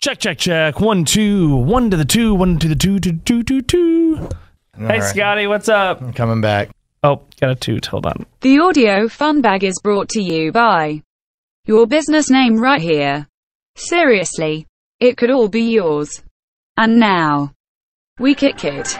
Check, check, check. One, two. One to the two. One to the two. Two, two, two, two. Hey, right. Scotty, what's up? I'm coming back. Oh, got a toot. Hold on. The audio fun bag is brought to you by your business name right here. Seriously, it could all be yours. And now, we kick it.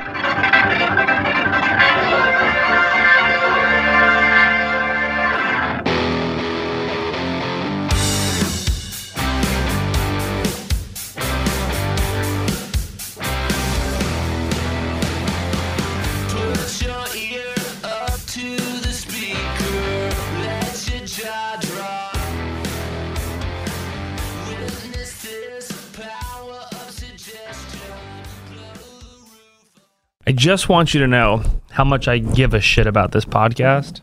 I just want you to know how much I give a shit about this podcast.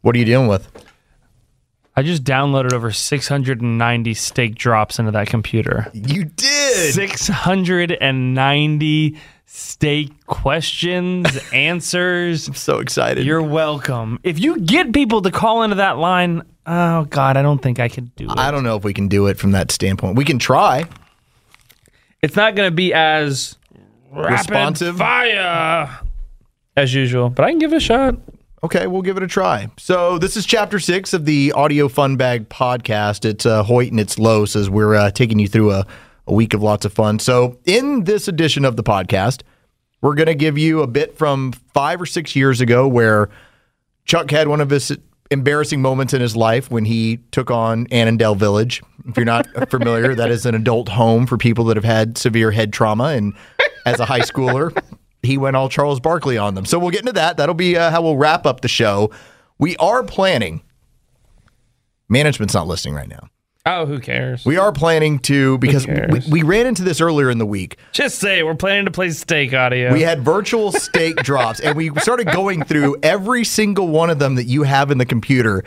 What are you dealing with? I just downloaded over 690 steak drops into that computer. You did. 690 steak questions, answers. I'm so excited. You're welcome. If you get people to call into that line, oh God, I don't think I could do it. I don't know if we can do it from that standpoint. We can try. it's not going to be as Responsive? rapid fire as usual, but I can give it a shot. Okay, we'll give it a try. So this is chapter six of the Audio Fun Bag podcast. It's uh, Hoyt and it's Los as we're uh, taking you through a, a week of lots of fun. So in this edition of the podcast, we're going to give you a bit from five or six years ago where Chuck had one of his embarrassing moments in his life when he took on Annandale Village. If you're not familiar, that is an adult home for people that have had severe head trauma. And as a high schooler, he went all Charles Barkley on them. So we'll get into that. That'll be uh, how we'll wrap up the show. We are planning. Management's not listening right now. Oh, who cares? We are planning to because we, we ran into this earlier in the week. Just say we're planning to play steak audio. We had virtual steak drops, and we started going through every single one of them that you have in the computer.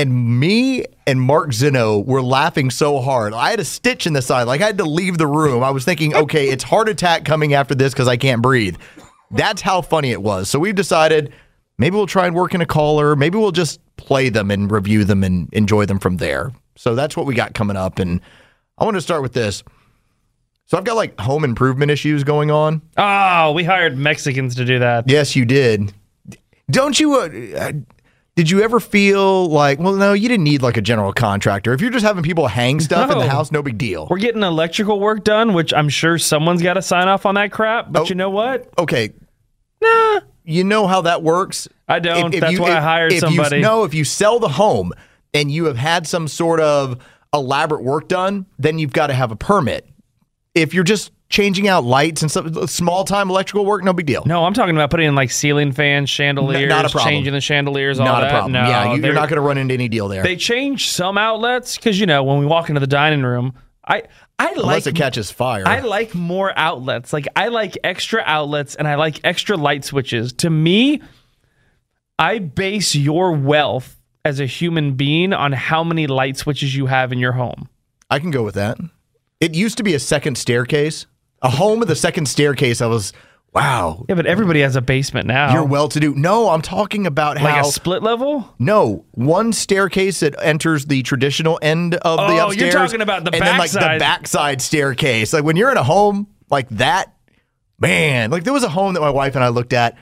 And me and Mark Zeno were laughing so hard. I had a stitch in the side. Like I had to leave the room. I was thinking, okay, it's heart attack coming after this because I can't breathe. That's how funny it was. So we've decided maybe we'll try and work in a caller. Maybe we'll just play them and review them and enjoy them from there. So that's what we got coming up. And I want to start with this. So I've got like home improvement issues going on. oh, we hired Mexicans to do that. Yes, you did. Don't you? Uh, uh, did you ever feel like, well, no, you didn't need like a general contractor. If you're just having people hang stuff in the house, no big deal. We're getting electrical work done, which I'm sure someone's got to sign off on that crap. But Oh. you know what? Okay, Nah, you know how that works. I don't. That's why I hired if somebody. You, no, if you sell the home and you have had some sort of elaborate work done, then you've got to have a permit. If you're just changing out lights and stuff, small time electrical work, no big deal. no, I'm talking about putting in like ceiling fans, chandeliers, not a problem. changing the chandeliers, all not that. a problem. No, yeah, you, you're they're- not going to run into any deal there. They change some outlets because you know when we walk into the dining room, I I Unless like it catches fire. I like more outlets. Like I like extra outlets and I like extra light switches. To me, I base your wealth as a human being on how many light switches you have in your home. I can go with that. It used to be a second staircase. A home with a second staircase. I was, wow, Yeah, but everybody has a basement now. you're well to do. No, I'm talking about like how. a split level? no, one staircase that enters the traditional end of the upstairs. Oh, you're upstairs. talking about the and then like the backside. backside staircase. Like when you're in a home like that, man. Like there was a home that my wife and I looked at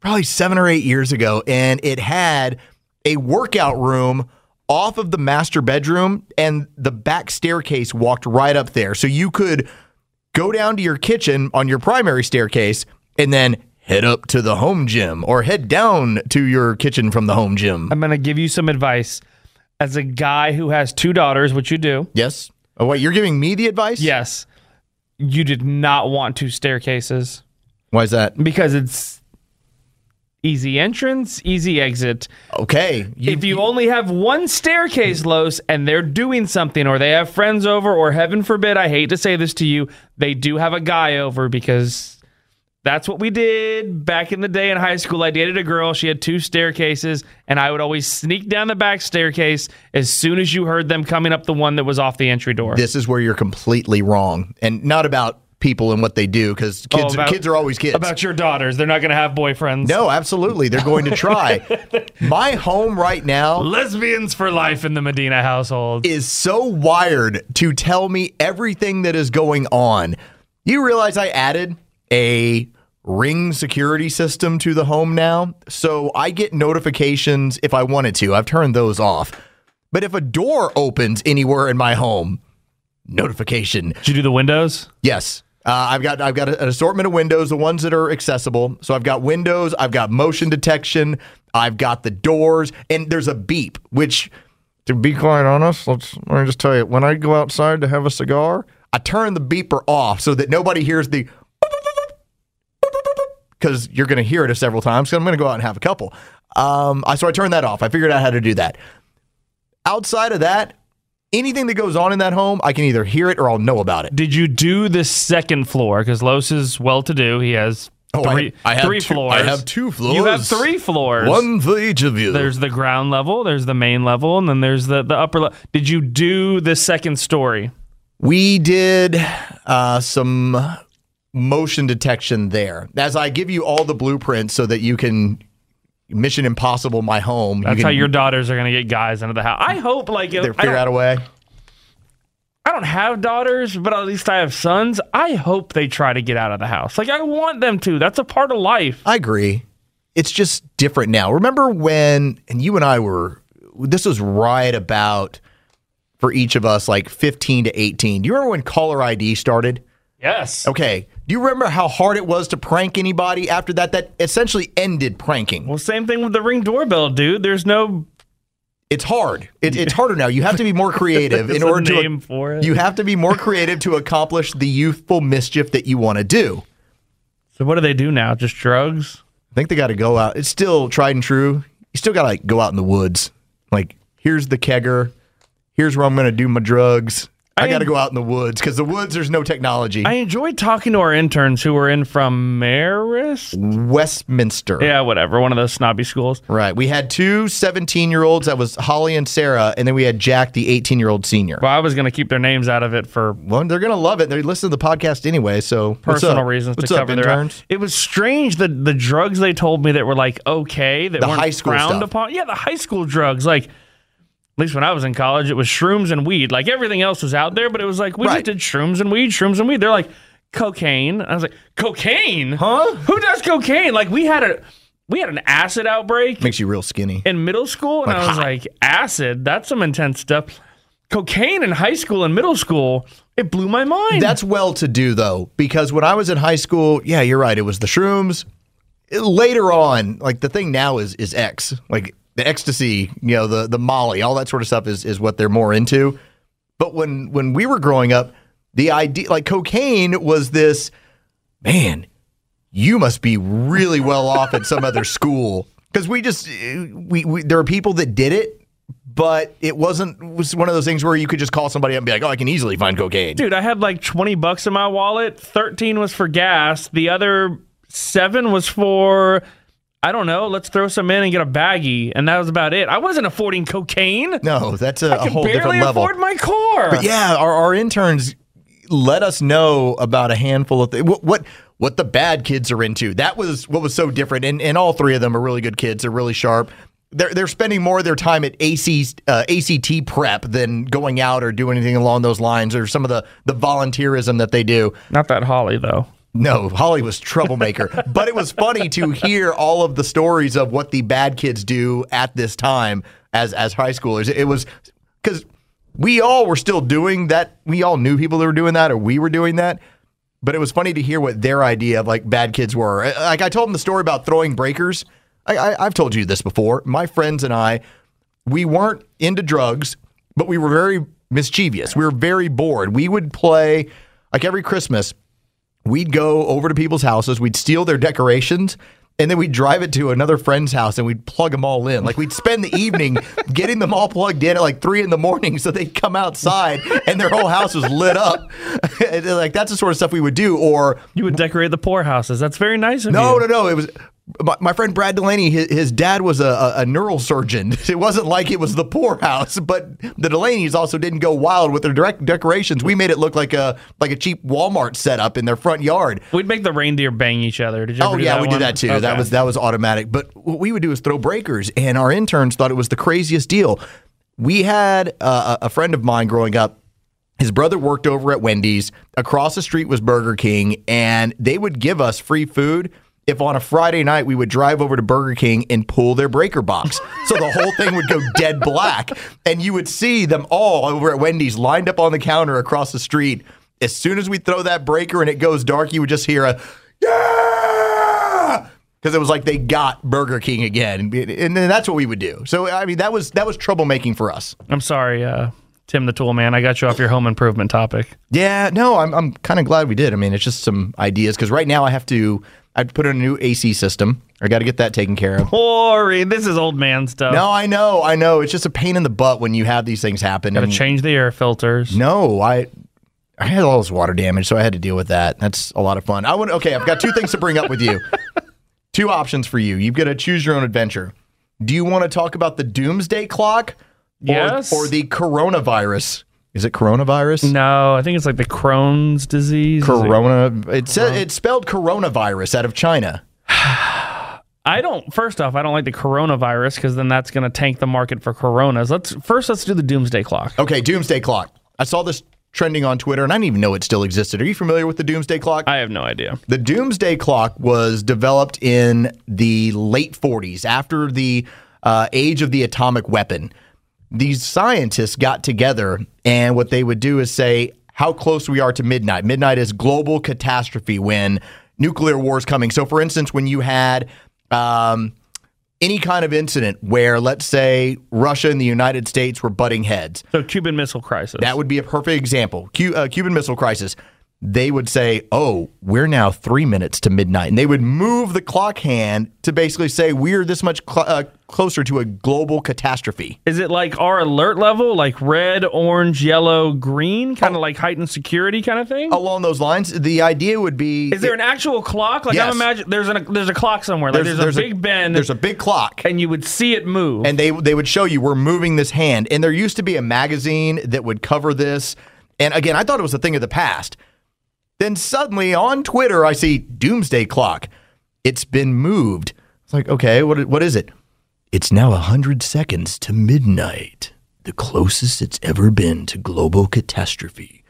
probably seven or eight years ago, and it had a workout room off of the master bedroom, and the back staircase walked right up there. So you could go down to your kitchen on your primary staircase and then head up to the home gym or head down to your kitchen from the home gym. I'm going to give you some advice. As a guy who has two daughters, which you do, Yes. Oh, wait, you're giving me the advice? yes, you did not want two staircases. Why is that? because it's easy entrance, easy exit. Okay. if you only have one staircase, Los, and they're doing something, or they have friends over, or heaven forbid, I hate to say this to you, they do have a guy over because that's what we did back in the day in high school. I dated a girl, she had two staircases, and I would always sneak down the back staircase as soon as you heard them coming up the one that was off the entry door. this is where you're completely wrong and not about people and what they do because oh, kids, Oh, about- kids are always kids. About your daughters, they're not going to have boyfriends. no, absolutely. They're going to try. My home right now Lesbians for life in the Medina household. is so wired to tell me everything that is going on. You realize I added a ring security system to the home now. So I get notifications if I wanted to. I've turned those off. But if a door opens anywhere in my home, notification. Did you do the windows? Yes. Uh, I've got I've got an assortment of windows, the ones that are accessible. So I've got windows, I've got motion detection, I've got the doors, and there's a beep. Which, to be quite honest, let's let me just tell you, when I go outside to have a cigar, I turn the beeper off so that nobody hears the because you're going to hear it several times. So I'm going to go out and have a couple. Um, I so I turned that off. I figured out how to do that. Outside of that, anything that goes on in that home, I can either hear it or I'll know about it. Did you do the second floor? Because Los is well to do. He has Oh, I- three, I have three two- floors. I have two You have three floors. One for each of you. There's the ground level, there's the main level, and then there's the, the upper level. Did you do the second story? we did uh, some motion detection there. As I give you all the blueprints so that you can Mission Impossible my home. That's you how your daughters are going to get guys into the house. I hope, like, they figure out a way. I don't have daughters, but at least I have sons. I hope they try to get out of the house. Like, I want them to. That's a part of life. I agree. It's just different now. Remember when, and you and I were, this was right about for each of us, like 15 to 18. Do you remember when caller ID started? Yes. Okay. Do you remember how hard it was to prank anybody after that? That essentially ended pranking. Well, same thing with the ring doorbell, dude. There's no It's hard. It, it's harder now. You have to be more creative in order to. for it. You have to be more creative to accomplish the youthful mischief that you want to do. So what do they do now? Just drugs? I think they got to go out. It's still tried and true. You still got to like go out in the woods. Like here's the kegger. Here's where I'm going to do my drugs. I, I got to go out in the woods because the woods there's no technology. I enjoyed talking to our interns who were in from Marist. Westminster. Yeah, whatever. One of those snobby schools. Right. We had two 17 year olds. That was Holly and Sarah. And then we had Jack, the 18 year old senior. Well, I was going to keep their names out of it for Well, they're going to love it. They listen to the podcast anyway. So personal reasons What's to up, cover their. It was strange the the drugs they told me that were like okay that The weren't high school frowned stuff. upon. Yeah, the high school drugs like. At least when I was in college, it was shrooms and weed. Like everything else was out there, but it was like we Right. just did shrooms and weed, shrooms and weed. They're like cocaine. I was like, cocaine? Huh? Who does cocaine? Like we had a we had an acid outbreak Makes you real skinny. in middle school, and Like I was hot. like, acid? That's some intense stuff. Cocaine in high school and middle school, it blew my mind. That's well to do though, because when I was in high school, yeah, you're right. It was the shrooms. Later on, like the thing now is is X, like the ecstasy, you know, the the Molly, all that sort of stuff is is what they're more into. But when when we were growing up, the idea like cocaine was this man. You must be really well off at some other school because we just we, we there are people that did it, but it wasn't was one of those things where you could just call somebody up and be like, oh, I can easily find cocaine. Dude, I had like 20 bucks in my wallet. 13 was for gas. The other seven was for, I don't know, let's throw some in and get a baggie. And that was about it. I wasn't affording cocaine. No, that's a, I whole barely different level. Barely afford my car. But yeah, our, our interns let us know about a handful of things. What, what what the bad kids are into. That was what was so different. And and all three of them are really good kids. They're really sharp. They're they're spending more of their time at AC, uh, ACT prep than going out or doing anything along those lines or some of the the volunteerism that they do. Not that Holly, though. No, Holly was troublemaker, but it was funny to hear all of the stories of what the bad kids do at this time as as high schoolers. It was because we all were still doing that. We all knew people that were doing that, or we were doing that. But it was funny to hear what their idea of like bad kids were. Like I told them the story about throwing breakers. I, I, I've told you this before. My friends and I, we weren't into drugs, but we were very mischievous. We were very bored. We would play like every Christmas we'd go over to people's houses, we'd steal their decorations, and then we'd drive it to another friend's house and we'd plug them all in. Like we'd spend the evening getting them all plugged in at like three in the morning so they'd come outside and their whole house was lit up. Like that's the sort of stuff we would do. Or You would decorate the poorhouses. That's very nice of no, you. no, no. It was my, my friend Brad Delaney, his, his dad was a, a, a neural surgeon. It wasn't like it was the poorhouse, but the Delaney's also didn't go wild with their direct decorations. We made it look like a like a cheap Walmart setup in their front yard. We'd make the reindeer bang each other. Did you? Oh yeah, we one? did that too. That was that was automatic. But what we would do is throw breakers, and our interns thought it was the craziest deal. We had uh, a a friend of mine growing up. His brother worked over at Wendy's. Across the street was Burger King, and they would give us free food if on a Friday night we would drive over to Burger King and pull their breaker box. So the whole thing would go dead black, and you would see them all over at Wendy's lined up on the counter across the street. As soon as we throw that breaker and it goes dark, you would just hear a yeah because it was like they got Burger King again, and, and then that's what we would do. So I mean, that was that was troublemaking for us. I'm sorry, uh, Tim the Tool Man. I got you off your home improvement topic. Yeah, no, I'm I'm kind of glad we did. I mean, it's just some ideas because right now I have to I have to put in a new AC system. I got to get that taken care of. Corey, this is old man stuff. No, I know, I know. It's just a pain in the butt when you have these things happen. Gotta and- change the air filters. No, I I had all this water damage, so I had to deal with that. That's a lot of fun. I would okay. I've got two things to bring up with you. Two options for you. You've got to choose your own adventure. Do you want to talk about the doomsday clock? Or, Yes. Or the coronavirus? Is it coronavirus? No, I think it's like the Crohn's disease. Is it- Corona. It said it's spelled coronavirus out of China. I don't. First off, I don't like the coronavirus because then that's going to tank the market for Coronas. Let's first let's do the doomsday clock. Okay, doomsday clock. I saw this trending on Twitter, and I didn't even know it still existed. Are you familiar with the doomsday clock? I have no idea. The doomsday clock was developed in the late 40s after the uh, age of the atomic weapon. These scientists got together, and what they would do is say how close we are to midnight. Midnight is global catastrophe when nuclear war is coming. So, for instance, when you had um, any kind of incident where, let's say, Russia and the United States were butting heads, So Cuban Missile Crisis. that would be a perfect example. Uh, Cuban Missile Crisis. They would say, "Oh, we're now three minutes to midnight," and they would move the clock hand to basically say we're this much cl- uh, closer to a global catastrophe. Is it like our alert level, like red, orange, yellow, green, kind Oh. of like heightened security kind of thing? Along those lines, the idea would be: Is there an actual clock? Like Yes. I'm imagining there's an there's a clock somewhere. Like there's, a Big Ben, There's a big clock. and you would see it move. and they they would show you we're moving this hand. And there used to be a magazine that would cover this. And again, I thought it was a thing of the past. Then suddenly on Twitter, I see Doomsday Clock. It's been moved. It's like, okay, what what is it? It's now hundred seconds to midnight, the closest it's ever been to global catastrophe.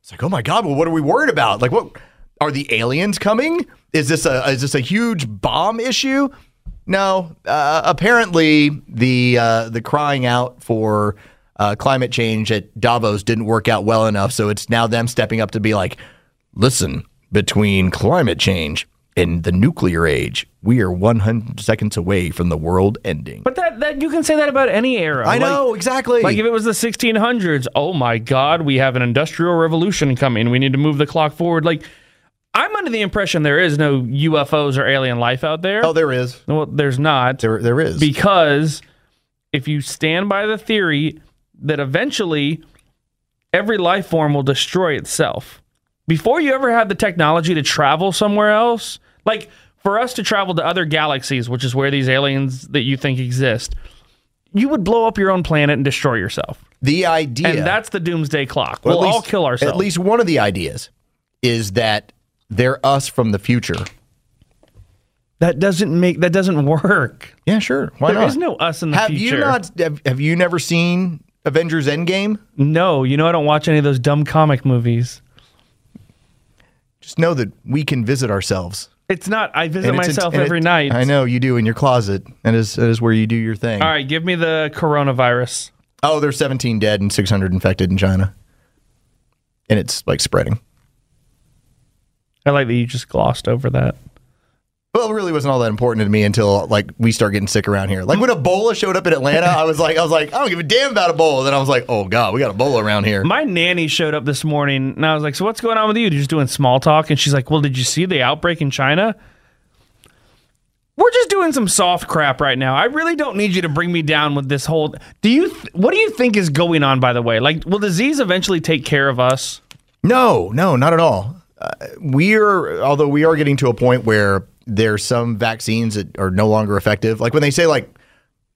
It's like, oh my god, well, what are we worried about? Like, what are the aliens coming? Is this a is this a huge bomb issue? No, uh, apparently the uh, the crying out for uh, climate change at Davos didn't work out well enough, so it's now them stepping up to be like, listen, between climate change and the nuclear age, we are 100 seconds away from the world ending. but that that you can say that about any era. I Like- know exactly. Like if it was the 1600s, oh my God, we have an industrial revolution coming. We need to move the clock forward. Like I'm under the impression there is no UFOs or alien life out there. oh, there is. well, there's not There, there is. because if you stand by the theory that eventually every life form will destroy itself before you ever have the technology to travel somewhere else, like for us to travel to other galaxies, which is where these aliens that you think exist, you would blow up your own planet and destroy yourself. the idea. And that's the doomsday clock. Well, at all least- kill ourselves. At least one of the ideas is that they're us from the future. that doesn't make that doesn't work. Yeah, sure. Why There not? is no us in the have future. you not? Have, have you never seen Avengers Endgame? No, you know I don't watch any of those dumb comic movies. Just know that we can visit ourselves. It's not. I visit And it's- myself and every it- night. I know you do in your closet. That is that is where you do your thing. All right, give me the coronavirus. Oh, there's 17 dead and 600 infected in China, and it's like spreading. I like that you just glossed over that. Well, it really wasn't all that important to me until like we start getting sick around here. Like when Ebola showed up in Atlanta, I was like, I was like, I don't give a damn about Ebola. Then I was like, oh god, we got Ebola around here. My nanny showed up this morning, and I was like, "So what's going on with you? You're just doing small talk?" And she's like, "Well, did you see the outbreak in China?" We're just doing some soft crap right now. I really don't need you to bring me down with this whole. Do you? Th- what do you think is going on? By the way, like, will disease eventually take care of us? No, no, not at all. Uh, we are, although we are getting to a point where there's some vaccines that are no longer effective. Like when they say like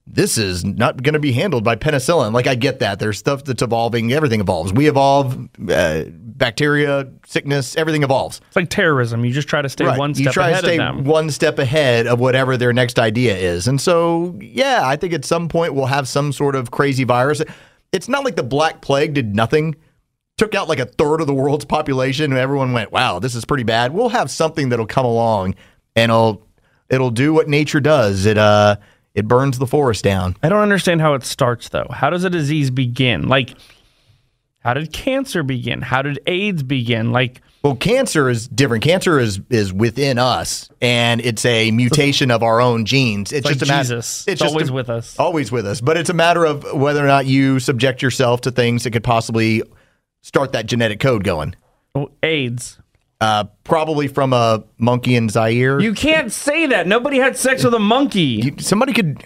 this is not going to be handled by penicillin. Like I get that. There's stuff that's evolving. Everything evolves. We evolve. Uh, bacteria, sickness, everything evolves. It's like terrorism. You just try to stay Right. one you step try ahead to stay one step ahead of whatever their next idea is. And so, yeah, I think at some point we'll have some sort of crazy virus. It's not like the Black Plague did nothing, took out like a third of the world's population, and everyone went, "Wow, this is pretty bad." We'll have something that'll come along, and it'll it'll do what nature does. It uh it burns the forest down. I don't understand how it starts though. How does a disease begin? Like, how did cancer begin? How did AIDS begin? Like, Well, cancer is different. Cancer is is within us, and it's a mutation of our own genes. It's, like just a matter. Jesus. It's always with us. Always with us. But it's a matter of whether or not you subject yourself to things that could possibly start that genetic code going. oh, AIDS. Uh, probably from a monkey in Zaire. You can't say that. Nobody had sex with a monkey. Somebody could.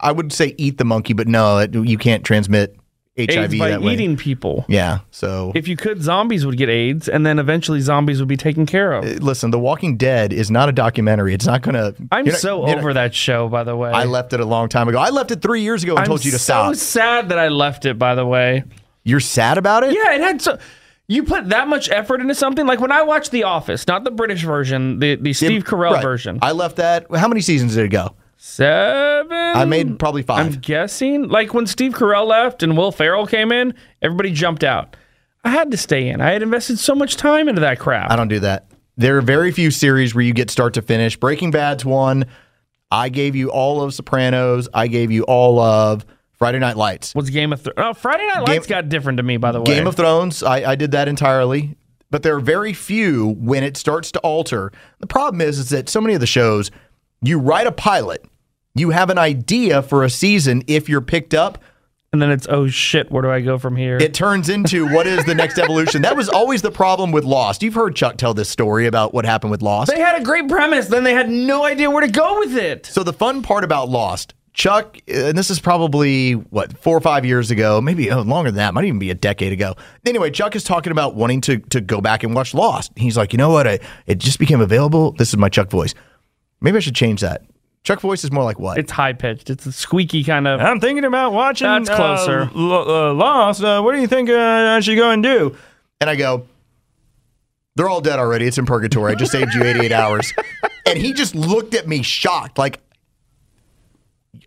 I would say eat the monkey, but no, it, you can't transmit HIV AIDS by that way. eating people. Yeah. So If you could, zombies would get AIDS, and then eventually zombies would be taken care of. listen, The Walking Dead is not a documentary. It's not going to. I'm so over that show, by the way. I left it a long time ago. I left it three years ago and I'm told you to so stop. So sad that I left it. By the way, You're sad about it? yeah, it had so. You put that much effort into something. Like when I watched The Office, not the British version, the the Steve Carell Right. version. I left that. How many seasons did it go? Seven. I made probably 5 I'm guessing. Like when Steve Carell left and Will Ferrell came in, everybody jumped out. I had to stay in. I had invested so much time into that crap. I don't do that. There are very few series where you get start to finish. Breaking Bad's one. I gave you all of Sopranos. I gave you all of Friday Night Lights. Was Game of Thrones? Oh, Friday Night Lights got different to me, by the way. Game of Thrones, I, I did that entirely. But there are very few when it starts to alter. The problem is, is that so many of the shows, you write a pilot, you have an idea for a season if you're picked up, and then it's oh shit, where do I go from here? it turns into what is the next evolution. That was always the problem with Lost. You've heard Chuck tell this story about what happened with Lost. they had a great premise, then they had no idea where to go with it. So the fun part about Lost, Chuck, and this is probably what four or five years ago, maybe oh, longer than that, might even be a decade ago. Anyway, Chuck is talking about wanting to to go back and watch Lost. He's like, you know what? I, it just became available. This is my Chuck voice. Maybe I should change that. Chuck voice is more like what? It's high pitched. It's a squeaky kind of. I'm thinking about watching. That's closer. Uh, Lo- uh, Lost. Uh, what do you think uh, I should go and do? and I go, they're all dead already. It's in purgatory. I just saved you 88 hours. And he just looked at me shocked, like,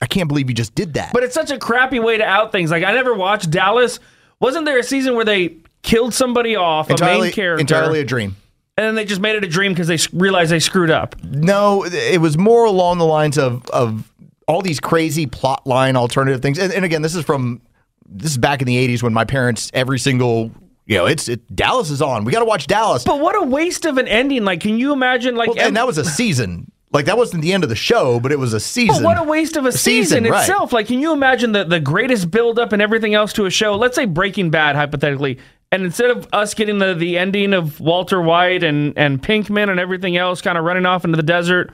I can't believe you just did that. But it's such a crappy way to out things. Like I never watched Dallas. Wasn't there a season where they killed somebody off, a main character, entirely a dream. and then they just made it a dream because they realized they screwed up? No, it was more along the lines of of all these crazy plot line alternative things. And, and again, this is from this is back in the '80s when my parents every single you know it's it, Dallas is on. We got to watch Dallas. But what a waste of an ending! Like, can you imagine? Like, Well, and that was a season. Like that wasn't the end of the show, but it was a season. But what a waste of a season, season, right. itself. Like, can you imagine the, the greatest buildup and everything else to a show? Let's say Breaking Bad, hypothetically. And instead of us getting the, the ending of Walter White and, and Pinkman and everything else kind of running off into the desert,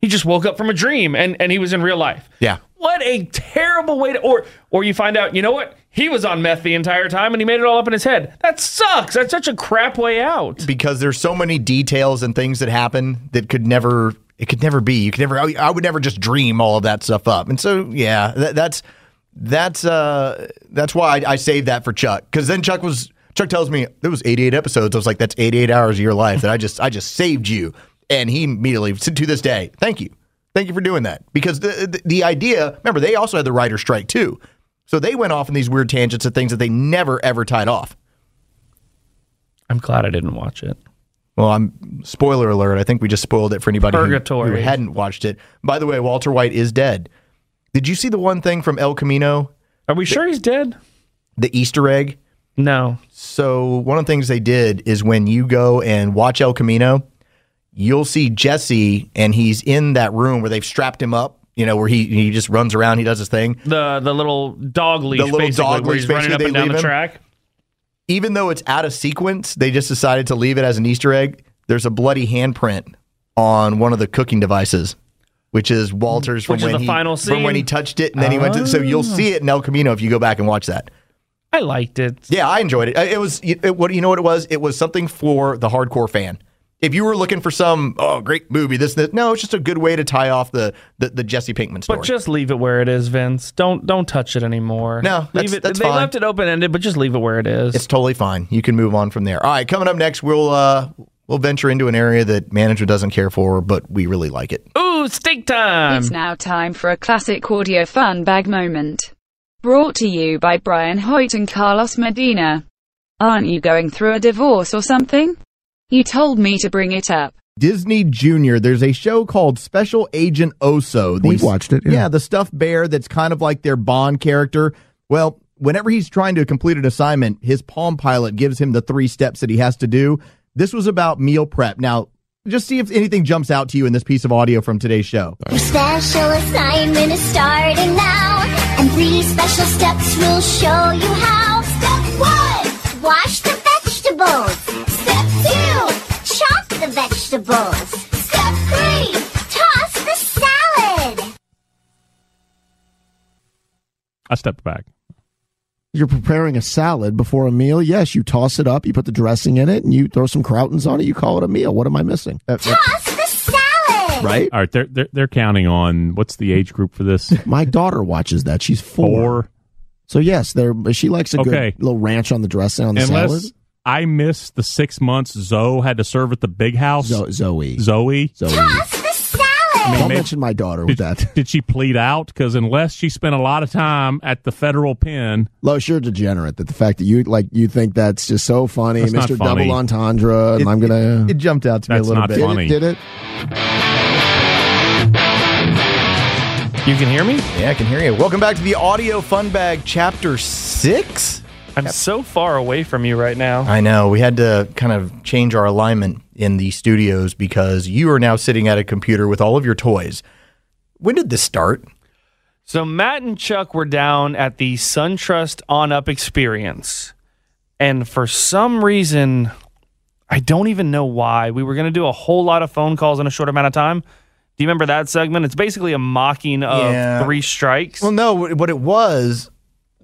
he just woke up from a dream and, and he was in real life. Yeah. What a terrible way to or or you find out, you know what? He was on meth the entire time and he made it all up in his head. That sucks. That's such a crap way out. because there's so many details and things that happen that could never it could never be. You could never I, would never just dream all of that stuff up. And so yeah that, that's that's uh that's why I, I saved that for Chuck. Because then Chuck was Chuck tells me there was 88 episodes. I was like that's 88 hours of your life that I just I just saved you. And he immediately said to this day thank you. Thank you for doing that. Because the the, the idea remember they also had the writer strike too so they went off in these weird tangents of things that they never ever tied off I'm glad I didn't watch it. Well, I'm spoiler alert. I think we just spoiled it for anybody who, who hadn't watched it. By the way, Walter White is dead. Did you see the one thing from El Camino, Are we sure he's dead? the Easter egg? No. So one of the things they did is when you go and watch El Camino, you'll see Jesse, and he's in that room where they've strapped him up. You know, where he he just runs around, he does his thing. The the little dog leash, the little basically, dog where leash, he's running up and down the him. track. Even though it's out of sequence, they just decided to leave it as an Easter egg. There's a bloody handprint on one of the cooking devices, which is Walter's from Which when the he final from when he touched it, and then he went to. So you'll ah. see it in El Camino if you go back and watch that. I liked it. Yeah, I enjoyed it. Uh, it was it, what you know what it was. It was something for the hardcore fan. If you were looking for some oh great movie, this that no, it's just a good way to tie off the the, the Jesse Pinkman story. But just leave it where it is, Vince. Don't don't touch it anymore. No, that's- leave it. that's they fine. left it open ended, but just leave it where it is. it's totally fine. You can move on from there. All right, coming up next, we'll uh we'll venture into an area that management doesn't care for, but we really like it. Ooh, steak time. It's now time for a classic audio fun bag moment. Brought to you by Brian Hoyt and Carlos Medina. Aren't you going through a divorce or something? You told me to bring it up. Disney Junior. There's a show called Special Agent Oso. We watched it, yeah. the stuffed bear that's kind of like their Bond character. Well, whenever he's trying to complete an assignment, his Palm Pilot gives him the three steps that he has to do. This was about meal prep. Now, just see if anything jumps out to you in this piece of audio from today's show. Your special assignment is starting now, and three special steps will show you how. Step one, wash the vegetables. Vegetables. Step three, toss the salad. I stepped back. You're preparing a salad before a meal. Yes, you toss it up, you put the dressing in it, and you throw some croutons on it. You call it a meal. What am I missing? Uh, Toss the salad. right? All right, they're they're, they're counting on what's the age group for this? My daughter watches that. She's four. Four. So yes, there. She likes a Okay. good little ranch on the dressing on the Unless salad. I missed the six months Zoe had to serve at the big house. Zo- Zoe. Zoe. Zoe. Toss the salad. Don't maybe- mention my daughter with Did, that. did she plead out? Because unless she spent a lot of time at the federal pen, Lois, you're degenerate. That the fact that you like you think that's just so funny, That's not Mr. funny. Double Entendre, and It- I'm gonna. It jumped out to me a That's little not bit. did funny. it? Did it? you can hear me? Yeah, I can hear you. Welcome back to the Audio Fun Bag Chapter 6. I'm so far away from you right now. I know. We had to kind of change our alignment in the studios because you are now sitting at a computer with all of your toys. When did this start? So Matt and Chuck were down at the SunTrust On Up experience. And for some reason, I don't even know why, we were going to do a whole lot of phone calls in a short amount of time. Do you remember that segment? It's basically a mocking of Yeah. three strikes. Well, no, what it was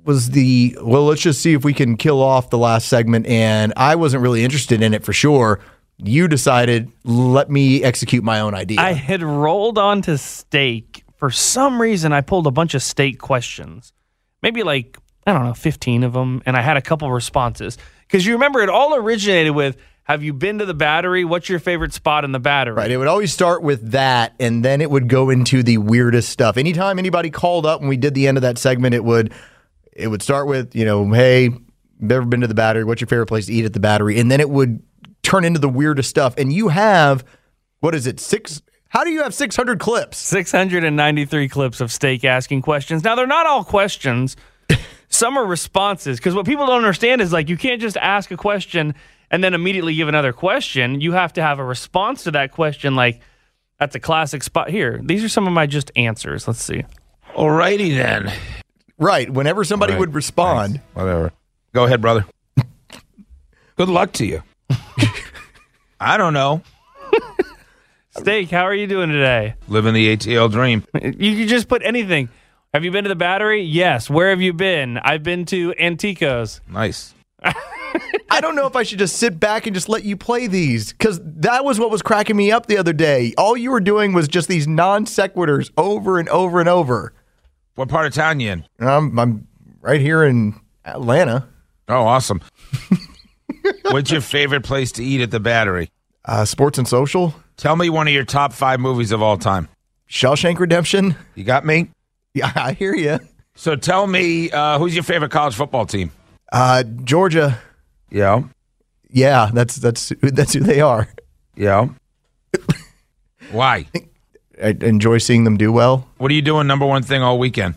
was the well, let's just see if we can kill off the last segment and I wasn't really interested in it for sure. You decided let me execute my own idea. I had rolled onto steak. For some reason, I pulled a bunch of steak questions, maybe like, I don't know, 15 of them, and I had a couple responses. Because you remember, it all originated with Have you been to the battery? What's your favorite spot in the battery? Right. It would always start with that, and then it would go into the weirdest stuff. Anytime anybody called up when we did the end of that segment, it would it would start with, you know, hey, never been to the battery. What's your favorite place to eat at the battery? And then it would turn into the weirdest stuff. And you have what is it? Six how do you have six hundred clips? 693 clips of steak asking questions. Now, they're not all questions, some are responses. Because what people don't understand is like, you can't just ask a question and then immediately give another question. You have to have a response to that question. Like, that's a classic spot. Here, these are some of my just answers. Let's see. Alrighty then. Right. Whenever somebody Right. would respond, Whatever. Go ahead, brother. Good luck to you. I don't know. Steak, how are you doing today? Living the ATL dream. You can just put anything. Have you been to the battery? Yes. Where have you been? I've been to Antico's. Nice. I don't know if I should just sit back and just let you play these because that was what was cracking me up the other day. All you were doing was just these non sequiturs over and over and over. What part of town you in? I'm, I'm right here in Atlanta. Oh, awesome. What's your favorite place to eat at the battery? Uh, sports and social, Tell me one of your top five movies of all time. Shawshank Redemption. You got me? Yeah, I hear you. So tell me, uh, who's your favorite college football team? Uh, Georgia. Yeah. Yeah, that's that's that's who they are. Yeah. Why? I enjoy seeing them do well. What are you doing number one thing all weekend?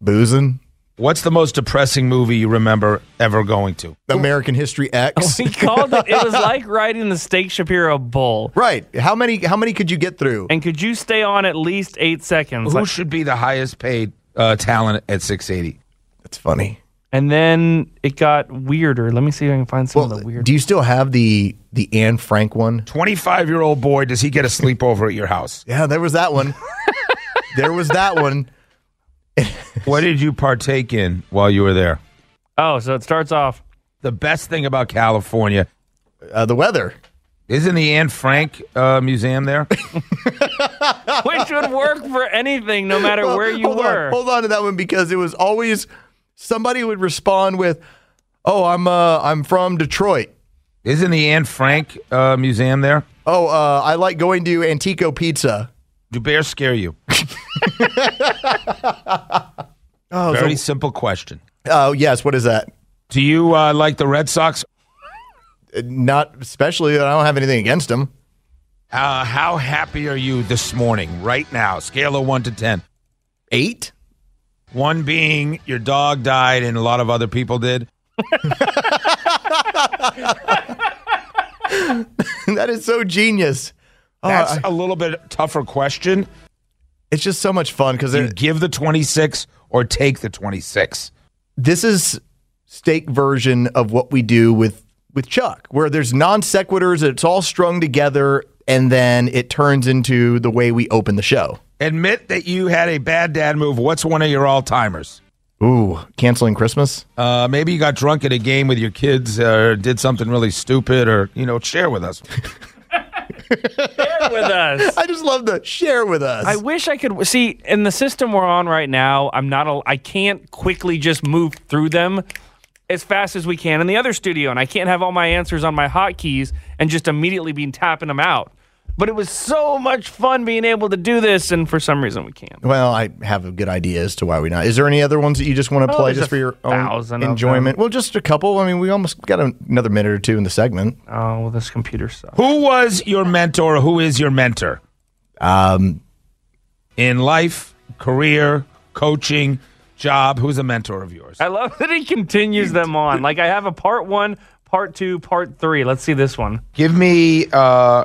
Boozing. What's the most depressing movie you remember ever going to? American History X. We called it, it was like riding the Steak Shapiro bull. right. How many how many could you get through? And could you stay on at least eight seconds? Who Like- should be the highest paid uh, talent at 680? That's funny. And then it got weirder. Let me see if I can find some Well, of the weird. do you still have the the Anne Frank one? 25 year old boy, does he get a sleepover at your house? Yeah, there was that one. there was that one. What did you partake in while you were there? oh, so it starts off. The best thing about California, Uh, the weather. Isn't the Anne Frank uh, museum there? Which would work for anything, no matter Well, where you hold were. On, hold on to that one because it was always somebody would respond with, "Oh, I'm uh, I'm from Detroit." Isn't the Anne Frank uh, museum there? Oh, uh, I like going to Antico Pizza. Do bears scare you? Oh, Very so- simple question. oh yes. What is that? Do you uh, like the Red Sox? Uh, Not especially. I don't have anything against them. Uh, how happy are you this morning, right now? Scale of one to ten. Eight. One being your dog died and a lot of other people did. that is so genius. Oh, That's I- a little bit tougher question. it's just so much fun because you give the 26 or take the 26? this is steak version of what we do with with Chuck, where there's non sequiturs. It's all strung together, and then it turns into the way we open the show. Admit that you had a bad dad move. What's one of your all timers? Ooh, canceling Christmas. Uh, maybe you got drunk at a game with your kids or did something really stupid or, you know, share with us. Share with us. I just love the share with us. I wish I could see in the system we're on right now. I'm not. A, I can't quickly just move through them as fast as we can in the other studio, and I can't have all my answers on my hotkeys and just immediately be tapping them out. But it was so much fun being able to do this, and for some reason we can't. well, I have a good idea as to why we not. Is there any other ones that you just want to Oh, play there's just a for your thousand own of enjoyment? Well, just a couple. I mean, we almost got another minute or two in the segment. Oh, well, this computer sucks. Who was your mentor? Who is your mentor Um, in life, career, coaching, job? Who's a mentor of yours? I love that he continues them on. Like I have a part one, part two, part three. Let's see this one. Give me, uh,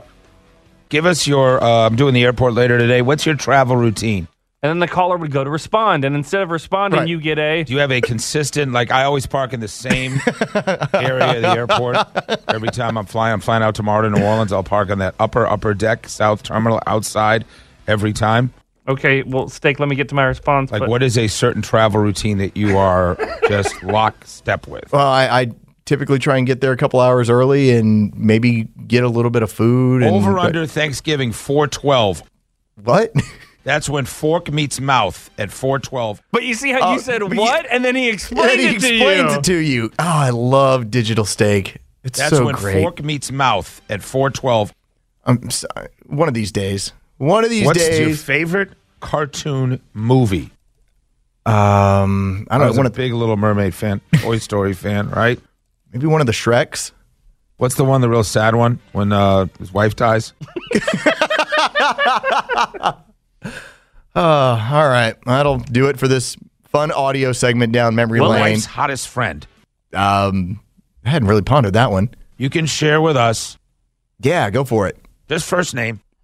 give us your. Uh, I'm doing the airport later today. What's your travel routine? And then the caller would go to respond, and instead of responding, Right. you get a. Do you have a consistent? Like I always park in the same area of the airport. Every time I'm flying, I'm flying out tomorrow to New Orleans. I'll park on that upper upper deck, south terminal, outside every time. Okay, well, steak. Let me get to my response. Like, but- what is a certain travel routine that you are just lockstep with? well, I, I typically try and get there a couple hours early and maybe get a little bit of food. And, Over under Thanksgiving, four twelve. what? That's when fork meets mouth at four twelve. But you see how Oh, you said but you- what, and then he explained And he it to explains you. it to you. Oh, I love digital steak. It's That's so when great. fork meets mouth at four twelve. I'm sorry. One of these days. One of these days. What's your favorite cartoon movie? um, I I don't was know. a One of, big Little Mermaid fan, Toy Story fan, right? Maybe one of the Shreks. What's the one, the real sad one, when uh, his wife dies? Uh, all right. That'll do it for this fun audio segment down memory What lane. wife's hottest friend? Um, I hadn't really pondered that one. You can share with us Yeah, go for it. just first name.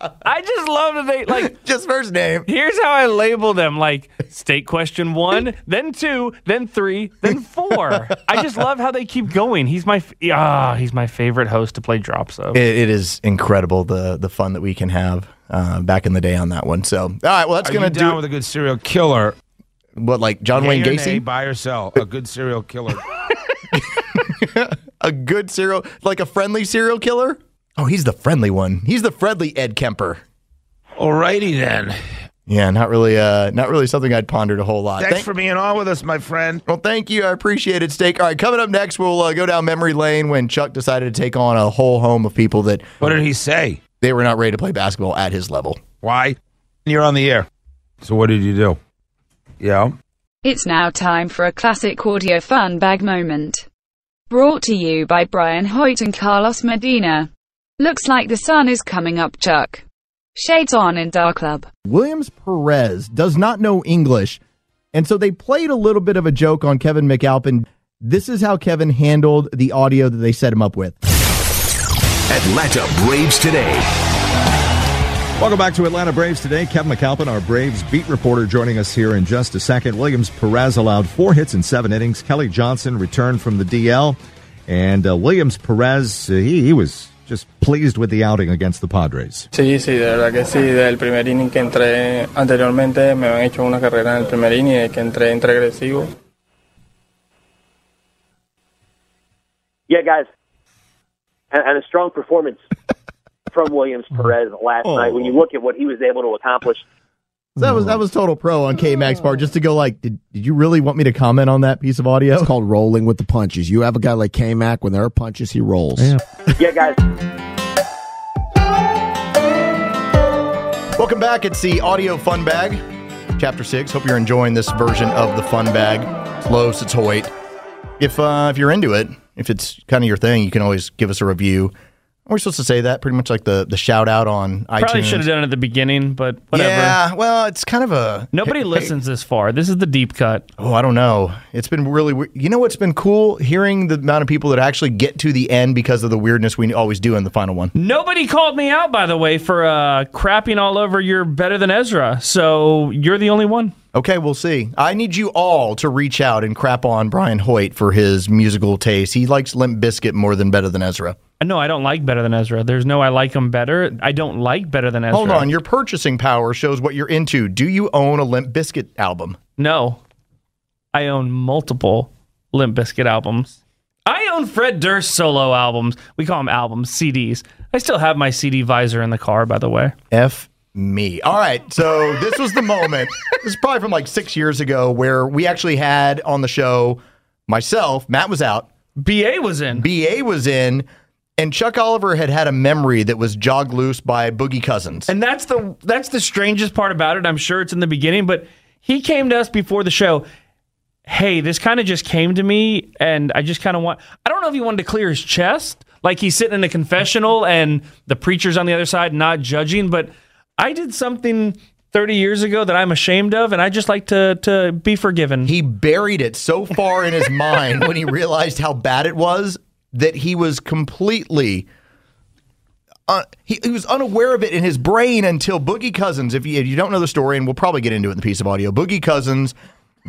I just love that they like. Just first name. Here's how I label them: like steak question one, then two, then three, then four. I just love how they keep going. He's my f- ah, he's my favorite host to play drops of. It, it is incredible the the fun that we can have uh, back in the day on that one. So, all right. Well, that's Are gonna you down do with a good serial killer? what like John Wayne Yay or nay, Gacy, buy or sell? A good serial killer. a good serial, like a friendly serial killer. Oh, he's the friendly one. He's the friendly Ed Kemper. Alrighty then. Yeah, not really. Uh, not really something I'd pondered a whole lot. Thanks Thank- for being on with us, my friend. Well, thank you. I appreciate it, Steak. All right, coming up next, we'll uh, go down memory lane when Chuck decided to take on a whole home of people that What did he say? they were not ready to play basketball at his level. Why? You're on the air. So what did you do? Yeah. It's now time for a classic audio fun bag moment. Brought to you by Brian Hoyt and Carlos Medina. Looks like the sun is coming up, Chuck. Shades on in Dark Club. Williams Perez does not know English, and so they played a little bit of a joke on Kevin McAlpin. This is how Kevin handled the audio that they set him up with. Atlanta Braves today. Welcome back to Atlanta Braves today. Kevin McAlpin, our Braves beat reporter, joining us here in just a second. Williams Perez allowed four hits in seven innings. Kelly Johnson returned from the DL, and uh, Williams Perez, uh, he, he was just pleased with the outing against the Padres. Sí, sí, de verdad que sí. Del primer inning que entré anteriormente me habían hecho una carrera en el primer inning y que entré, entré agresivo. Yeah, guys, and, and a strong performance from Williams Perez last Oh. night. When you look at what he was able to accomplish, That was that was total pro on K Mac's part. Just to go like, did, did you really want me to comment on that piece of audio? It's called rolling with the punches. You have a guy like K Mac, when there are punches, he rolls. Yeah. yeah, guys. Welcome back. It's the audio fun bag, chapter six. Hope you're enjoying this version of the fun bag. It's Los, it's Hoyt. If uh, if you're into it, if it's kind of your thing, you can always give us a review. We're supposed to say that pretty much like the the shout out on iTunes. Probably should have done it at the beginning, but whatever. Yeah, well, it's kind of a Nobody hey- listens this far. This is the deep cut. Oh, I don't know. It's been really weird. You know what's been cool? Hearing the amount of people that actually get to the end because of the weirdness we always do in the final one. Nobody called me out, by the way, for uh, crapping all over your better than Ezra. So you're the only one. Okay, we'll see. I need you all to reach out and crap on Brian Hoyt for his musical taste. He likes Limp Bizkit more than Better Than Ezra. Uh, no, I don't like better than Ezra. There's no I like him better. I don't like better than Ezra. Hold on, your purchasing power shows what you're into. Do you own a Limp Bizkit album? No. I own multiple Limp Bizkit albums. I own Fred Durst solo albums. We call them albums, CDs. I still have my CD visor in the car, by the way. F me. All right, so this was the moment. this is probably from like six years ago where we actually had on the show myself. Matt was out. BA was in. BA was in. And Chuck Oliver had had a memory that was jogged loose by Boogie Cousins. And that's the that's the strangest part about it. I'm sure it's in the beginning, but he came to us before the show. Hey, this kind of just came to me, and I just kind of want. I don't know if he wanted to clear his chest, like he's sitting in a confessional, and the preacher's on the other side, not judging. But I did something 30 years ago that I'm ashamed of, and I just like to to be forgiven. He buried it so far in his mind when he realized how bad it was that he was completely uh, he, he was unaware of it in his brain until Boogie Cousins. If you, if you don't know the story, and we'll probably get into it in the piece of audio, Boogie Cousins,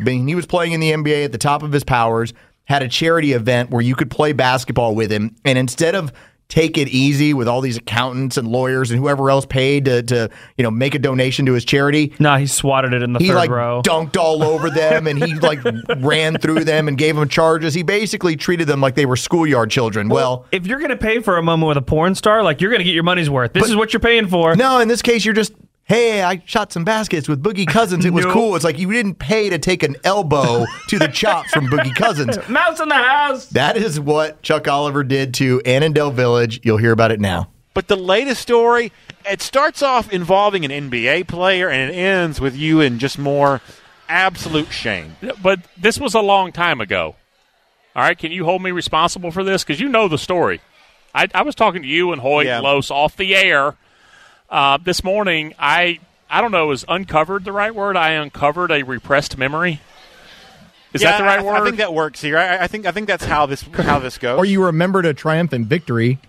being he was playing in the NBA at the top of his powers, had a charity event where you could play basketball with him, and instead of take it easy with all these accountants and lawyers and whoever else paid to, to you know make a donation to his charity. No, he swatted it in the he third like row. dunked all over them and he like ran through them and gave them charges. He basically treated them like they were schoolyard children. Well, if you're gonna pay for a moment with a porn star, like you're gonna get your money's worth. This is what you're paying for. no, in this case, you're just. Hey, I shot some baskets with Boogie Cousins. It was Nope. cool. It's like you didn't pay to take an elbow to the chops from Boogie Cousins. Mouse in the house. That is what Chuck Oliver did to Annandale Village. You'll hear about it now. But the latest story, it starts off involving an NBA player and it ends with you in just more absolute shame. But this was a long time ago. All right, can you hold me responsible for this? Because you know the story. I, I was talking to you and Hoyt Yeah. and Los off the air uh, this morning. I I don't know is uncovered the right word? I uncovered a repressed memory. Is Yeah, that the right I, word? I think that works here. I, I think I think that's how this how this goes. Or you remembered a triumphant victory.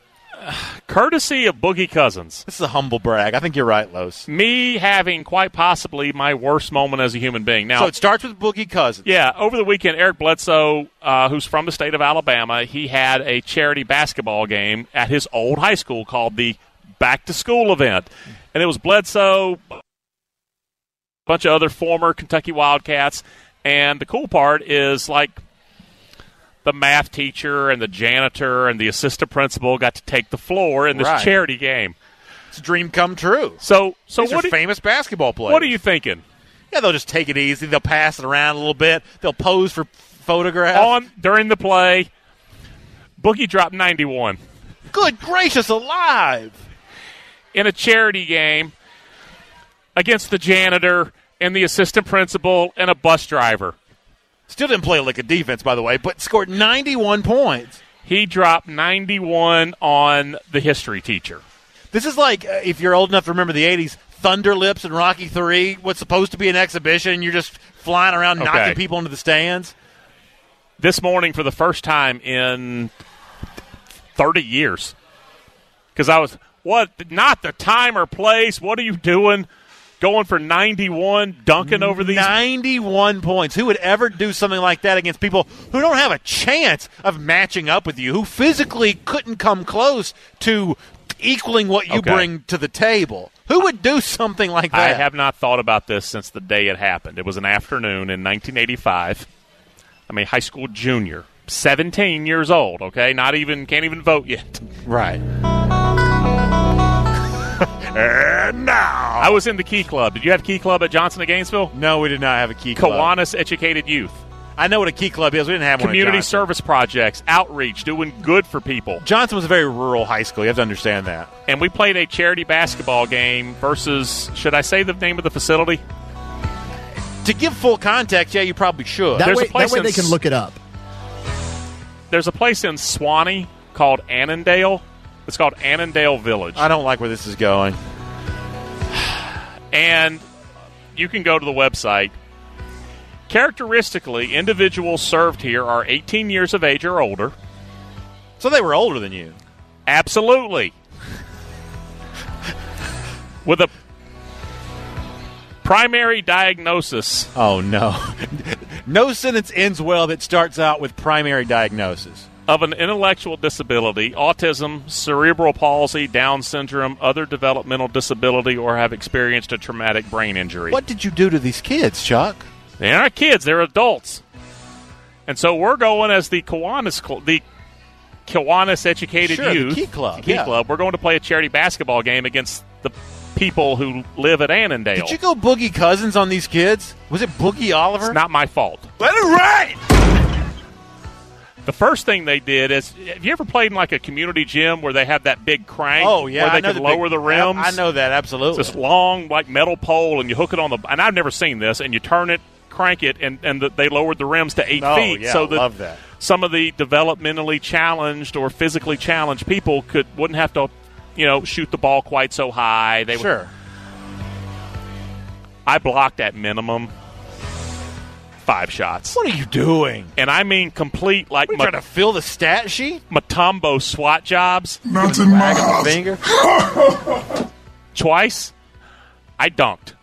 Courtesy of Boogie Cousins. This is a humble brag. I think you're right, Los. Me having quite possibly my worst moment as a human being. Now, so it starts with Boogie Cousins. Yeah, over the weekend, Eric Bledsoe, uh, who's from the state of Alabama, he had a charity basketball game at his old high school called the Back to School event. And it was Bledsoe, a bunch of other former Kentucky Wildcats. And the cool part is, like, the math teacher and the janitor and the assistant principal got to take the floor in this Right. charity game. It's a dream come true. So, so These what are do- famous basketball players. What are you thinking? Yeah, they'll just take it easy. They'll pass it around a little bit. They'll pose for photographs. On during the play, Boogie dropped 91. Good gracious alive! In a charity game against the janitor and the assistant principal and a bus driver. Still didn't play like a defense, by the way, but scored 91 points. He dropped 91 on the history teacher. This is like uh, if you're old enough to remember the 80s, Thunder Lips and Rocky 3, what's supposed to be an exhibition, you're just flying around Okay. knocking people into the stands. This morning, for the first time in 30 years, because I was, what, not the time or place, what are you doing? Going for 91, dunking over these 91 points. Who would ever do something like that against people who don't have a chance of matching up with you, who physically couldn't come close to equaling what you Okay. bring to the table? Who would do something like that? I have not thought about this since the day it happened. It was an afternoon in 1985. I'm a high school junior. 17 years old. Okay, not even can't even vote yet. Right. And now I was in the Key Club. Did you have Key Club at Johnson of Gainesville? No, we did not have a Key Club. Kiwanis Educated Youth. I know what a Key Club is. We didn't have one. Community service projects, outreach, doing good for people. Johnson was a very rural high school. You have to understand that. And we played a charity basketball game versus, should I say the name of the facility? To give full context, yeah, you probably should. That There's way, a place that way in they can look it up. There's a place in Suwanee called Annandale. It's called Annandale Village. I don't like where this is going. And you can go to the website. Characteristically, individuals served here are 18 years of age or older. So they were older than you. Absolutely. With a primary diagnosis Oh no. no sentence ends well that starts out with primary diagnosis. Of an intellectual disability, autism, cerebral palsy, Down syndrome, other developmental disability, or have experienced a traumatic brain injury. What did you do to these kids, Chuck? They're not kids; they're adults. And so we're going as the Kiwanis, the Kiwanis Educated Sure, Youth Key Club, Key yeah. Club. We're going to play a charity basketball game against the people who live at Annandale. Did you go Boogie Cousins on these kids? Was it Boogie Oliver? It's not my fault. Let it right. The first thing they did is, have you ever played in like a community gym where they have that big crank? Oh yeah, where they can the big- lower the rims. I, I know that absolutely. It's this long like metal pole, and you hook it on the. And I've never seen this. And you turn it, crank it, and and the, they lowered the rims to eight Oh, feet, yeah, so that love that. some of the developmentally challenged or physically challenged people could wouldn't have to, you know, shoot the ball quite so high. They would- Sure. I blocked at minimum five shots, What are you doing? and I mean complete like We Ma- trying to fill the stat sheet? Mutombo SWAT jobs. Mountain Wagging the finger. twice, I dunked,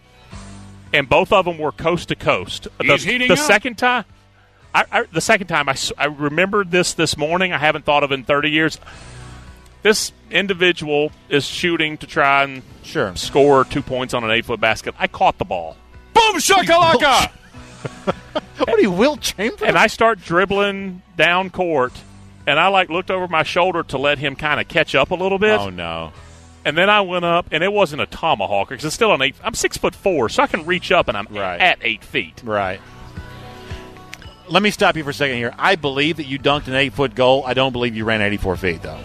and both of them were coast to coast. He's the the up. second time, I, I, the second time I, s- I remembered this this morning. I haven't thought of in thirty years. This individual is shooting to try and Sure. score two points on an eight foot basket. I caught the ball. Boom shakalaka! What are you, Wilt Chamberlain? and I start dribbling down court, and I like looked over my shoulder to let him kind of catch up a little bit. oh no. And then I went up, and it wasn't a tomahawk because it's still an eight. I'm six foot four, so I can reach up, and I'm Right. at eight feet. Right. Let me stop you for a second here. I believe that you dunked an eight foot goal. I don't believe you ran 84 feet, though.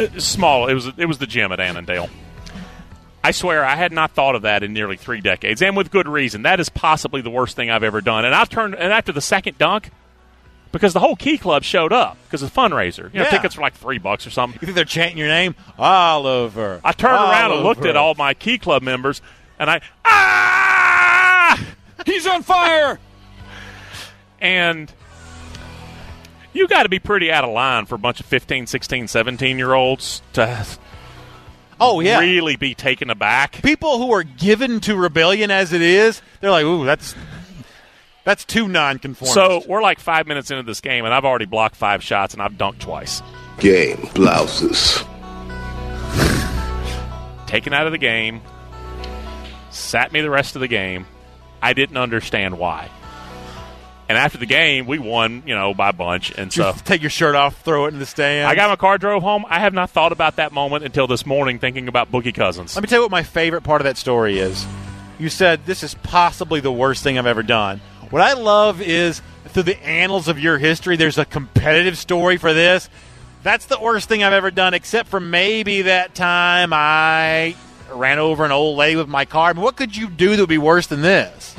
Uh, Small. It was it was the gym at Annandale. I swear I had not thought of that in nearly three decades, and with good reason. That is possibly the worst thing I've ever done. And I've turned and after the second dunk, because the whole Key Club showed up because of the fundraiser. You know, Yeah. tickets were like three bucks or something. You think they're chanting your name? Oliver. I turned around and looked at all my Key Club members, and I ah, He's on fire! and you got to be pretty out of line for a bunch of 15, 16, 17 year olds to Oh, yeah. really be taken aback. People who are given to rebellion as it is, they're like, ooh, that's that's too non-conformist. So we're like five minutes into this game, and I've already blocked five shots, and I've dunked twice. Game blouses. Taken out of the game, sat me the rest of the game. I didn't understand why. And after the game, we won, you know, by a bunch, and so Just take your shirt off, throw it in the stand. I got my car, drove home. I have not thought about that moment until this morning, thinking about Boogie Cousins. Let me tell you what my favorite part of that story is. You said this is possibly the worst thing I've ever done. What I love is through the annals of your history, there's a competitive story for this. That's the worst thing I've ever done, except for maybe that time I ran over an old lady with my car. I mean, what could you do that would be worse than this?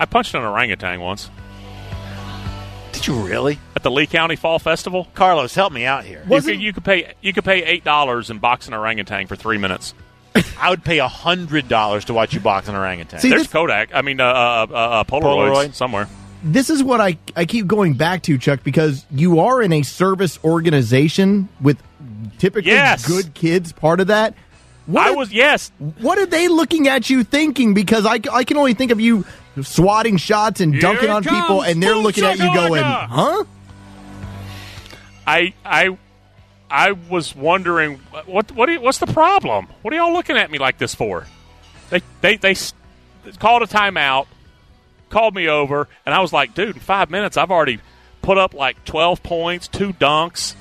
I punched an orangutan once Did you really? at the Lee County Fall Festival. Carlos, help me out here. You could, you could pay you could pay eight dollars and box an orangutan for three minutes. I would pay hundred dollars to watch you box an orangutan. See, There's this- Kodak. I mean, uh, uh, uh, uh, Polaroids Polaroid. somewhere. this is what I, I keep going back to, Chuck, because you are in a service organization with typically Yes. good kids part of that. What I are- was yes. What are they looking at you thinking? Because I, I can only think of you swatting shots and dunking on people, and they're looking at you going, huh? I I I was wondering what what you- what's the problem? What are y'all looking at me like this for? They they they called a timeout, called me over, and I was like, dude, in five minutes I've already put up like 12 points, two dunks.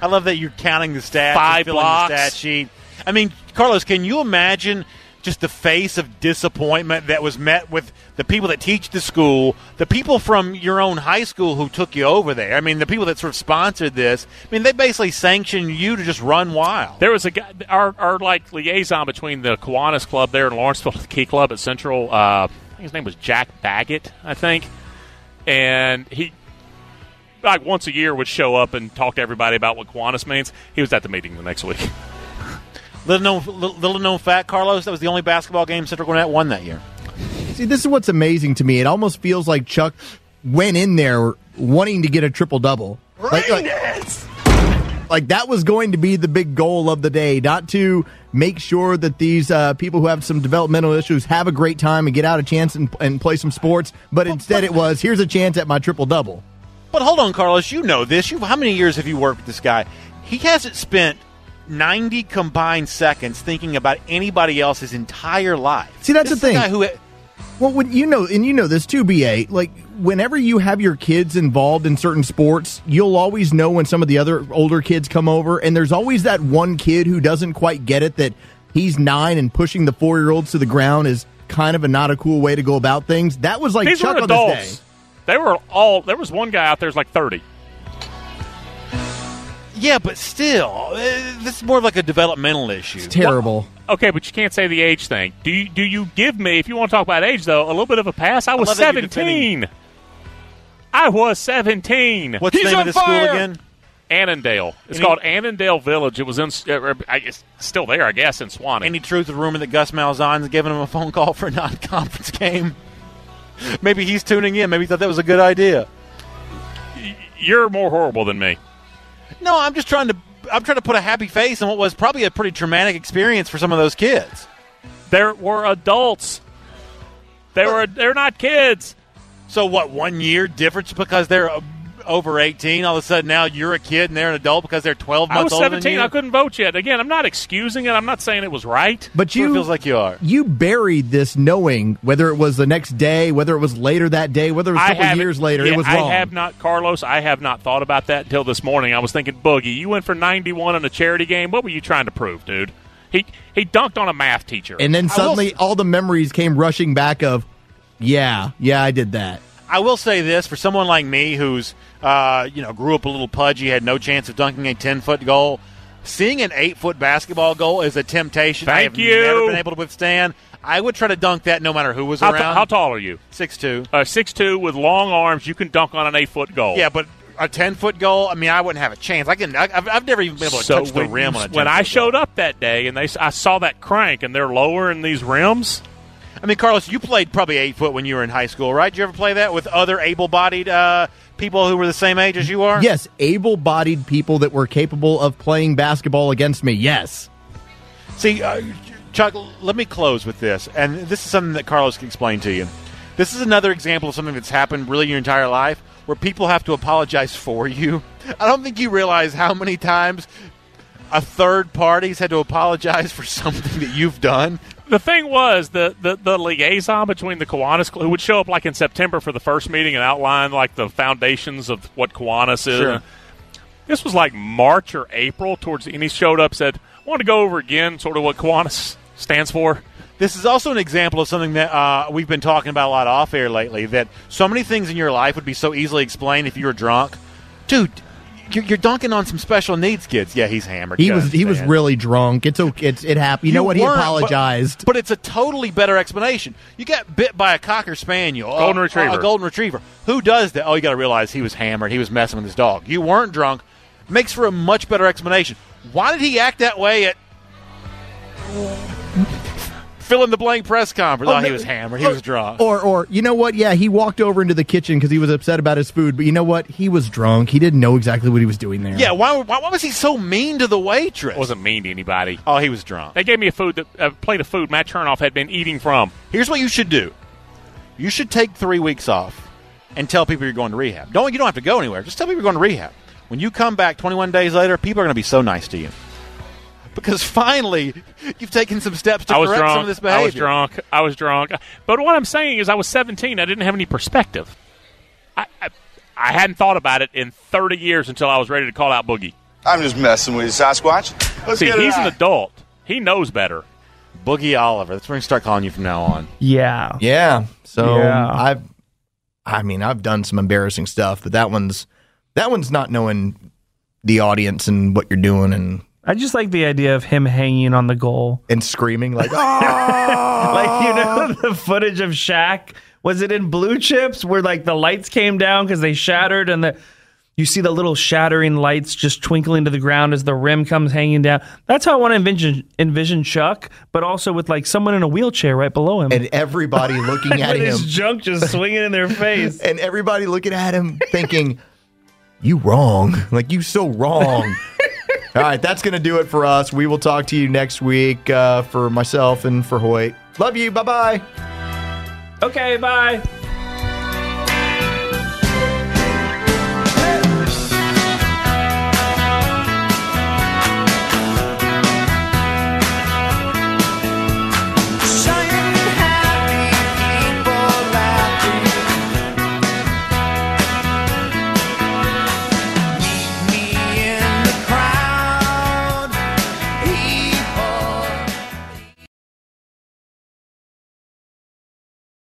I love that you're counting the stats, Five filling blocks. the stat sheet. I mean, Carlos, can you imagine just the face of disappointment that was met with the people that teach the school, the people from your own high school who took you over there? I mean, the people that sort of sponsored this. I mean, they basically sanctioned you to just run wild. There was a guy, our, our like liaison between the Kiwanis Club there in Lawrenceville, the Key Club at Central. Uh, I think his name was Jack Baggett, I think, and he like once a year would show up and talk to everybody about what Kiwanis means. He was at the meeting the next week. Little known, little, little known fact, Carlos, that was the only basketball game Central Gwinnett won that year. See, this is what's amazing to me. It almost feels like Chuck went in there wanting to get a triple double. Like, like, like that was going to be the big goal of the day, not to make sure that these uh, people who have some developmental issues have a great time and get out a chance and, and play some sports, but instead it was here's a chance at my triple double. But hold on, Carlos, you know this. You, how many years have you worked with this guy? He hasn't spent 90 combined seconds thinking about anybody else's entire life. See, that's This the is a thing. guy who Well, when you know, and you know this too, BA, like whenever you have your kids involved in certain sports, you'll always know when some of the other older kids come over, and there's always that one kid who doesn't quite get it that he's nine and pushing the four year olds to the ground is kind of a not a cool way to go about things. That was like These Chuck were on this adults. day. They were all. There was one guy out there who's like 30. Yeah, but still, uh, this is more like a developmental issue. Terrible. Okay, but you can't say the age thing. Do you, do you give me, if you want to talk about age, though, a little bit of a pass? I was love 17. I was 17. What's the name of the school again? Annandale. It's Any- called Annandale Village. It was in, uh, I guess, still there, I guess, in Suwanee. Any truth to the rumor that Gus Malzahn's giving him a phone call for a non-conference game? Maybe he's tuning in. Maybe he thought that was a good idea. You're more horrible than me. No, I'm just trying to. I'm trying to put a happy face on what was probably a pretty traumatic experience for some of those kids. There were adults. They were. They're not kids. So what? One year difference because they're over 18. All of a sudden now you're a kid and they're an adult because they're 12 I months was older than 17. you. I couldn't vote yet. Again, I'm not excusing it. I'm not saying it was right. But you feels like you are. You buried this knowing whether it was the next day, whether it was later that day, whether it was a I couple years later, yeah, it was wrong. I have not, Carlos. I have not thought about that until this morning. I was thinking, Boogie, you went for 91 in a charity game. What were you trying to prove, dude? He he dunked on a math teacher. and then I will suddenly all the memories came rushing back of, yeah, yeah, I did that. I will say this for someone like me who's uh, you know grew up a little pudgy, had no chance of dunking a 10 foot goal. Seeing an eight foot basketball goal is a temptation I Thank have you. never been able to withstand. I would try to dunk that no matter who was how, t- around. how tall are you? Six two. Uh, six two with long arms. You can dunk on an eight foot goal. Yeah, but a ten foot goal. I mean, I wouldn't have a chance. I can. I, I've, I've never even been able to so touch the rim on a. 10 when I showed up that day and they, I saw that crank and they're lowering these rims. I mean, Carlos, you played probably eight foot when you were in high school, right? Did you ever play that with other able bodied uh, people who were the same age as you are? Yes, able bodied people that were capable of playing basketball against me. Yes. See, uh, Chuck, let me close with this, and this is something that Carlos can explain to you. This is another example of something that's happened really your entire life, where people have to apologize for you. I don't think you realize how many times a third party's had to apologize for something that you've done. The thing was the, the, the liaison between the Kiwanis who would show up like in September for the first meeting and outline like the foundations of what Kiwanis is. Sure. This was like March or April towards the, and he showed up said, "I want to go over again sort of what Kiwanis stands for." This is also an example of something that uh, we've been talking about a lot off air lately. That so many things in your life would be so easily explained if you were drunk, dude. You're, you're dunking on some special needs kids. Yeah, he's hammered. He You was he was really drunk. It's okay. It's, it happened. You, know what? He weren't, but- apologized. But, it's a totally better explanation. You got bit by a cocker spaniel, Golden uh, retriever. a golden retriever. Who does that? Oh, you got to realize he was hammered. He was messing with his dog. You weren't drunk. Makes for a much better explanation. Why did he act that way at fill in the blank press conference? Oh, oh he no- was hammered. He was oh, drunk. Or, or you know what? Yeah, he walked over into the kitchen because he was upset about his food. But you know what? He was drunk. He didn't know exactly what he was doing there. Yeah, why, why, why was he so mean to the waitress? wasn't mean to anybody. Oh, he was drunk. They gave me a food that a plate of food Matt Chernoff had been eating from. Here's what you should do. You should take three weeks off and tell people you're going to rehab. Don't you don't have to go anywhere. Just tell people you're going to rehab. When you come back 21 days later, people are going to be so nice to you because finally you've taken some steps to I was correct drunk. some of this behavior. I was drunk. I was drunk. But what I'm saying is, I was 17. I didn't have any perspective. I, I, I hadn't thought about it in 30 years until I was ready to call out Boogie. I'm just messing with you, Sasquatch. Let's See, get it he's an adult. He knows better. Boogie Oliver. That's what we're going to start calling you from now on. Yeah. Yeah. So Yeah. I've, I mean, I've done some embarrassing stuff, but that one's that one's not knowing the audience and what you're doing and I just like the idea of him hanging on the goal. and screaming like, "Ah!" like you know the footage of Shaq was it in Blue Chips where like the lights came down because they shattered and the you see the little shattering lights just twinkling to the ground as the rim comes hanging down. That's how I want to envision envision Chuck, but also with like someone in a wheelchair right below him and everybody looking at with his him, junk just swinging in their face. and everybody looking at him thinking, "You wrong, like you so wrong." All right, that's gonna do it for us. We will talk to you next week uh, for myself and for Hoyt. Love you. Bye bye. Okay, bye.